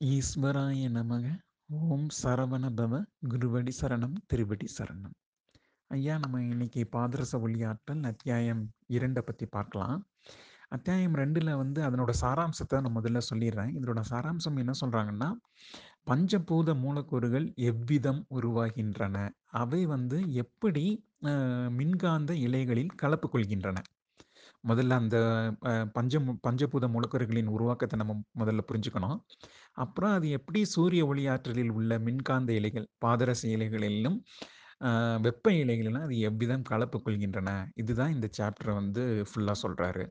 ஈஸ்வராய நமக. ஓம் சரவண பவ. குருவடி சரணம். திருவடி சரணம். ஐயா நம்ம இன்னைக்கு பாதரச ஒளியாற்றல் அத்தியாயம் இரண்டை பற்றி பார்க்கலாம். அத்தியாயம் ரெண்டில் வந்து அதனோட சாராம்சத்தை நான் முதல்ல சொல்லிடுறேன். இதனோட சாராம்சம் என்ன சொல்கிறாங்கன்னா பஞ்சபூத மூலக்கூறுகள் எவ்விதம் உருவாகின்றன? அவை வந்து எப்படி மின்காந்த இலைகளில் கலப்பு கொள்கின்றன? முதல்ல அந்த அஹ், பஞ்ச பஞ்சபூத மூலக்கூறுகளின் உருவாக்கத்தை நம்ம முதல்ல புரிஞ்சுக்கணும். அப்புறம் அது எப்படி சூரிய ஒளியாற்றலில் உள்ள மின்காந்த இலைகள் பாதரச இலைகளிலும் வெப்ப இலைகளிலும் அது எவ்விதம் கலப்பு கொள்கின்றன? இதுதான் இந்த சாப்டர் வந்து ஃபுல்லாக சொல்கிறாரு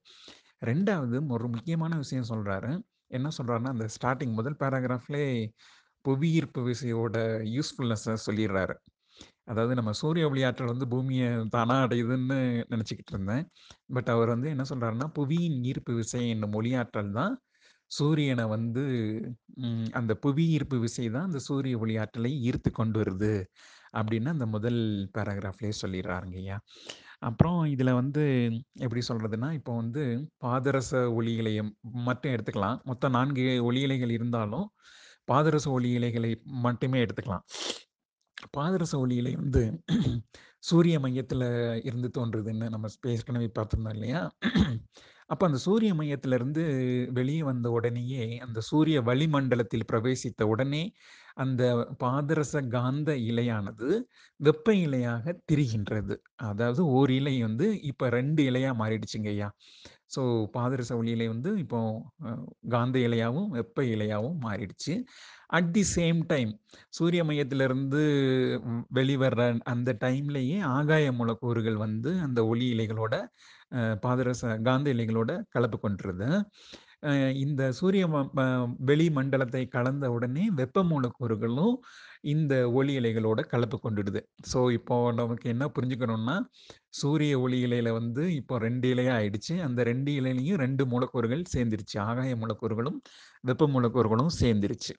ரெண்டாவது ஒரு முக்கியமான விஷயம் சொல்கிறாரு என்ன சொல்கிறாருன்னா அந்த ஸ்டார்டிங் முதல் பேராகிராஃப்லே புவியீர்ப்பு விசையோட யூஸ்ஃபுல்னஸை சொல்லிடுறாரு. அதாவது நம்ம சூரிய ஒளியாற்றல் வந்து பூமியை தானா அடையுதுன்னு நினச்சிக்கிட்டு இருந்தேன். பட் அவர் வந்து என்ன சொல்றாருன்னா புவியின் ஈர்ப்பு விசை என்னும் ஒளியாற்றல் தான் சூரியனை வந்து ம், அந்த புவி ஈர்ப்பு விசை தான் அந்த சூரிய ஒளியாற்றலை ஈர்த்து கொண்டு வருது. அப்படின்னு அந்த முதல் பேராகிராஃப்லேயே சொல்லிடுறாருங்க ஐயா. அப்புறம் இதில் வந்து எப்படி சொல்கிறதுனா இப்போ வந்து பாதரச ஒளி இலையம் மட்டும் எடுத்துக்கலாம். மொத்தம் நான்கு ஒளி இருந்தாலும் பாதரச ஒளி இலைகளை மட்டுமே எடுத்துக்கலாம். பாதரச ஒளியிலே வந்து சூரிய மையத்தில் இருந்து தோன்றுதுன்னு நம்ம ஏற்கனவே பார்த்துருந்தோம் இல்லையா? அப்போ அந்த சூரிய மையத்திலிருந்து வெளியே வந்த உடனேயே அந்த சூரிய வளிமண்டலத்தில் பிரவேசித்த உடனே அந்த பாதரச காந்த இலையானது வெப்ப இலையாக திரிகின்றது. அதாவது ஓர் இலை வந்து இப்போ ரெண்டு இலையாக மாறிடுச்சுங்க ஐயா. ஸோ பாதரச ஒளி இலை வந்து இப்போ காந்த இலையாகவும் வெப்ப இலையாகவும் மாறிடுச்சு. அட் தி சேம் டைம் சூரிய மையத்திலிருந்து வெளிவர்ற அந்த டைம்லேயே ஆகாய மூலக்கூறுகள் வந்து அந்த ஒளி இலைகளோட பாதரச காந்த இலைகளோட கலப்பு கொண்டுருது இந்த சூரிய வெளி மண்டலத்தை கலந்த உடனே வெப்ப மூலக்கூறுகளும் இந்த ஒளி இலைகளோட கலப்பு கொண்டுடுது. ஸோ இப்போ நமக்கு என்ன புரிஞ்சுக்கணும்னா சூரிய ஒளி இலையில வந்து இப்போ ரெண்டு இலையா ஆயிடுச்சு. அந்த ரெண்டு இலையிலையும் ரெண்டு மூலக்கூறுகள் சேர்ந்துருச்சு. ஆகாய மூலக்கூறுகளும் வெப்ப மூலக்கூறுகளும் சேர்ந்துருச்சு.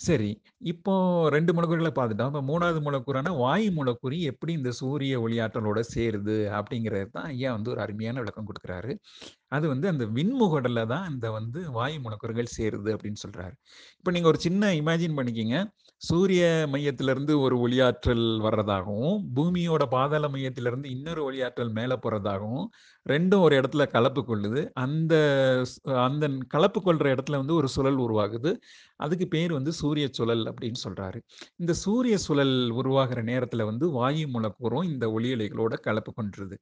சரி. இப்போ ரெண்டு மூலக்கூறுகளை பார்த்துட்டோம். இப்போ மூணாவது மூலக்கூறான வாயு மூலக்கூறு எப்படி இந்த சூரிய ஒளியாற்றலோட சேருது அப்படிங்கிறது தான் ஐயா வந்து ஒரு அருமையான விளக்கம் கொடுக்குறாரு. அது வந்து அந்த விண்முகடல தான் இந்த வந்து வாயு மூலக்கூறுகள் சேருது அப்படின்னு சொல்றாரு. இப்போ நீங்க ஒரு சின்ன இமேஜின் பண்ணிக்கிங்க. சூரிய மையத்திலிருந்து ஒரு ஒளியாற்றல் வர்றதாகவும் பூமியோட பாதாள மையத்திலிருந்து இன்னொரு ஒளியாற்றல் மேலே போறதாகவும் ரெண்டும் ஒரு இடத்துல கலப்பு கொள்ளுது. அந்த அந்த கலப்பு கொள்ற இடத்துல வந்து ஒரு சுழல் உருவாகுது. அதுக்கு பேர் வந்து சூரிய சுழல் அப்படின்னு சொல்றாரு. இந்த சூரிய சுழல் உருவாகிற நேரத்துல வந்து வாயு மூலக்கூறும் இந்த ஒளியலைகளோட கலப்பு கொண்டுருது.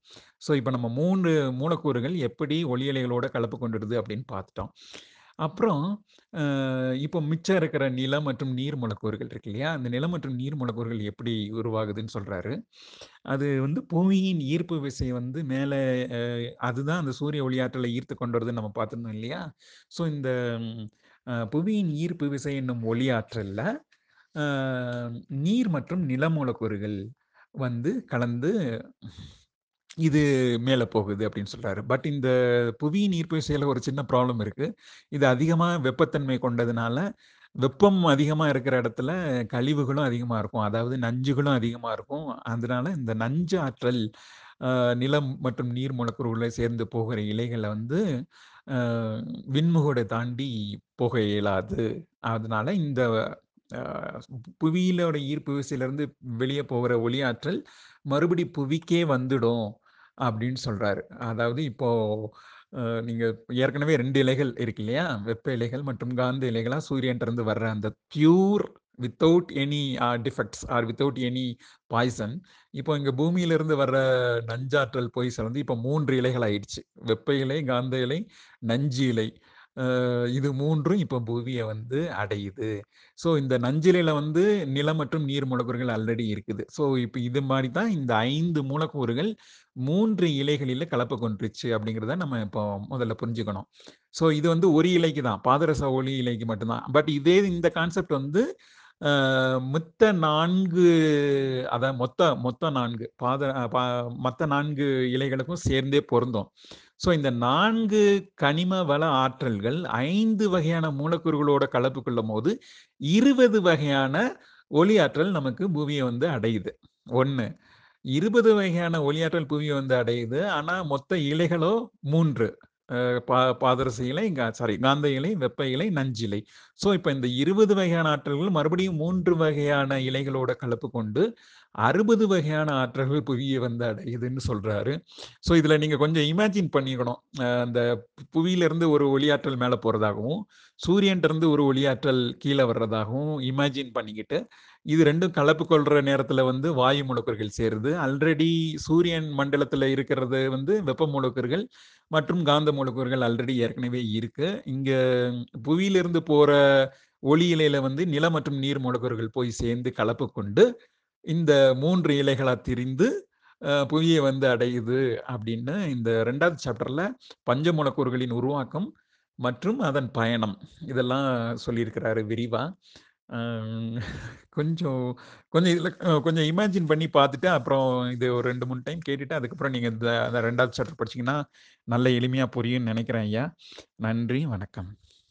ஸோ இப்போ நம்ம மூன்று மூலக்கூறுகள் எப்படி ஒளியலைகளோட கலப்பு கொண்டுடுது அப்படின்னு பார்த்துட்டோம். அப்புறம் இப்போ மிச்சம் இருக்கிற நிலம் மற்றும் நீர் மூலக்கூறுகள் இருக்கு இல்லையா? அந்த நிலம் மற்றும் நீர் மூலக்கூறுகள் எப்படி உருவாகுதுன்னு சொல்றாரு. அது வந்து புவியின் ஈர்ப்பு விசை வந்து மேலே அதுதான் அந்த சூரிய ஒளியாற்றலை ஈர்த்து கொண்டு வருதுன்னு நம்ம பார்த்துருந்தோம் இல்லையா? ஸோ இந்த புவியின் ஈர்ப்பு விசை என்னும் ஒளியாற்றல்ல நீர் மற்றும் நில மூலக்கூறுகள் வந்து கலந்து இது மேலே போகுது அப்படின்னு சொல்கிறாரு பட் இந்த புவியின் ஈர்ப்பு ஒரு சின்ன ப்ராப்ளம் இருக்குது இது அதிகமாக வெப்பத்தன்மை கொண்டதுனால வெப்பம் அதிகமாக இருக்கிற இடத்துல கழிவுகளும் அதிகமாக இருக்கும். அதாவது நஞ்சுகளும் அதிகமாக இருக்கும். அதனால இந்த நஞ்சு ஆற்றல் நிலம் மற்றும் நீர் மூலக்கூறுகளை சேர்ந்து போகிற இலைகளை வந்து விண்முகோடை தாண்டி போக இயலாது. அதனால இந்த புவியிலோட ஈர்ப்பு விசையிலேருந்து வெளியே போகிற ஒளியாற்றல் மறுபடி புவிக்கே வந்துடும். அப்படின்னு சொல்கிறாரு அதாவது இப்போ நீங்கள் ஏற்கனவே ரெண்டு இலைகள் இருக்கு இல்லையா? வெப்ப இலைகள் மற்றும் காந்த இலைகளாக சூரியன்ட்ட வர்ற அந்த pure without any defects or without any poison இப்போ இங்கே பூமியிலிருந்து வர்ற நஞ்சாற்றல் பொய்சல் வந்து இப்போ மூன்று இலைகள் ஆயிடுச்சு. வெப்ப இலை காந்த இலை நஞ்சு இலை. இது மூன்றும் இப்போ பூமியை வந்து அடையுது. ஸோ இந்த நஞ்சிலையில் வந்து நிலம் மற்றும் நீர் மூலக்கூறுகள் ஆல்ரெடி இருக்குது. ஸோ இப்போ இது மாதிரி தான் இந்த ஐந்து மூலக்கூறுகள் மூன்று இலைகளில் கலப்பு கொண்டுருச்சு அப்படிங்கிறத நம்ம இப்போ முதல்ல புரிஞ்சுக்கணும். ஸோ இது வந்து ஒரு இலைக்கு தான். பாதரச ஒளி இலைக்கு மட்டும்தான் பட் இதே இந்த கான்செப்ட் வந்து மொத்த நான்கு அதான் மொத்த மொத்த நான்கு பாத மற்ற பா- நான்கு இலைகளுக்கும் சேர்ந்தே பொருந்தும். ஸோ இந்த நான்கு கனிம வள ஆற்றல்கள் ஐந்து வகையான மூலக்கூறுகளோட கலப்பு கொள்ளும் போது இருபது வகையான ஒளி ஆற்றல் நமக்கு பூமியை வந்து அடையுது. ஒன்று இருபது வகையான ஒளியாற்றல் புவியை வந்து அடையுது. ஆனால் மொத்த இலைகளோ மூன்று. பா பாதரச இலை, கா சாரி காந்த இலை, வெப்ப இலை, நஞ்சிலை. ஸோ, இப்போ இந்த 20 வகையான ஆற்றல்கள் மறுபடியும் மூன்று வகையான இலைகளோட கலப்பு கொண்டு 60 வகையான ஆற்றல்கள் புவிய வந்து அடையுதுன்னு சொல்றாரு. ஸோ, இதுல நீங்க கொஞ்சம் இமேஜின் பண்ணிக்கணும். அந்த புவியிலிருந்து ஒரு ஒளியாற்றல் மேலே போறதாகவும், சூரியன்ட்டருந்து ஒரு ஒளியாற்றல் கீழே வர்றதாகவும் இமேஜின் பண்ணிக்கிட்டு, இது ரெண்டும் கலப்பு கொள்ற நேரத்துல வந்து வாயு மூலக்கூறுகள் சேருது. ஆல்ரெடி சூரியன் மண்டலத்துல இருக்கிறது வந்து வெப்ப மூலக்கூறுகள் மற்றும் காந்த மூலக்கூறுகள் ஆல்ரெடி ஏற்கனவே இருக்கு. இங்க புவியிலிருந்து போற ஒளி இலையில வந்து நில மற்றும் நீர் மூலக்கூறுகள் போய் சேர்ந்து கலப்பு கொண்டு, இந்த மூன்று இலைகளா திரிந்து புவியை வந்து அடையுது அப்படின்னு இந்த ரெண்டாவது சாப்டர்ல பஞ்ச மூலக்கூறுகளின் உருவாக்கம் மற்றும் அதன் பயணம் இதெல்லாம் சொல்லியிருக்கிறாரு விரிவா. கொஞ்சம் கொஞ்சம் இதுல கொஞ்சம் இமேஜின் பண்ணி பார்த்துட்டு, அப்புறம் இது ஒரு 2, 3 டைம் கேட்டுட்டு, அதுக்கப்புறம் நீங்க இந்த அந்த 2வது சாப்டர் படிச்சீங்கன்னா, நல்ல எளிமையா புரியும்னு நெனைக்கிறேன் ஐயா. நன்றி, வணக்கம்.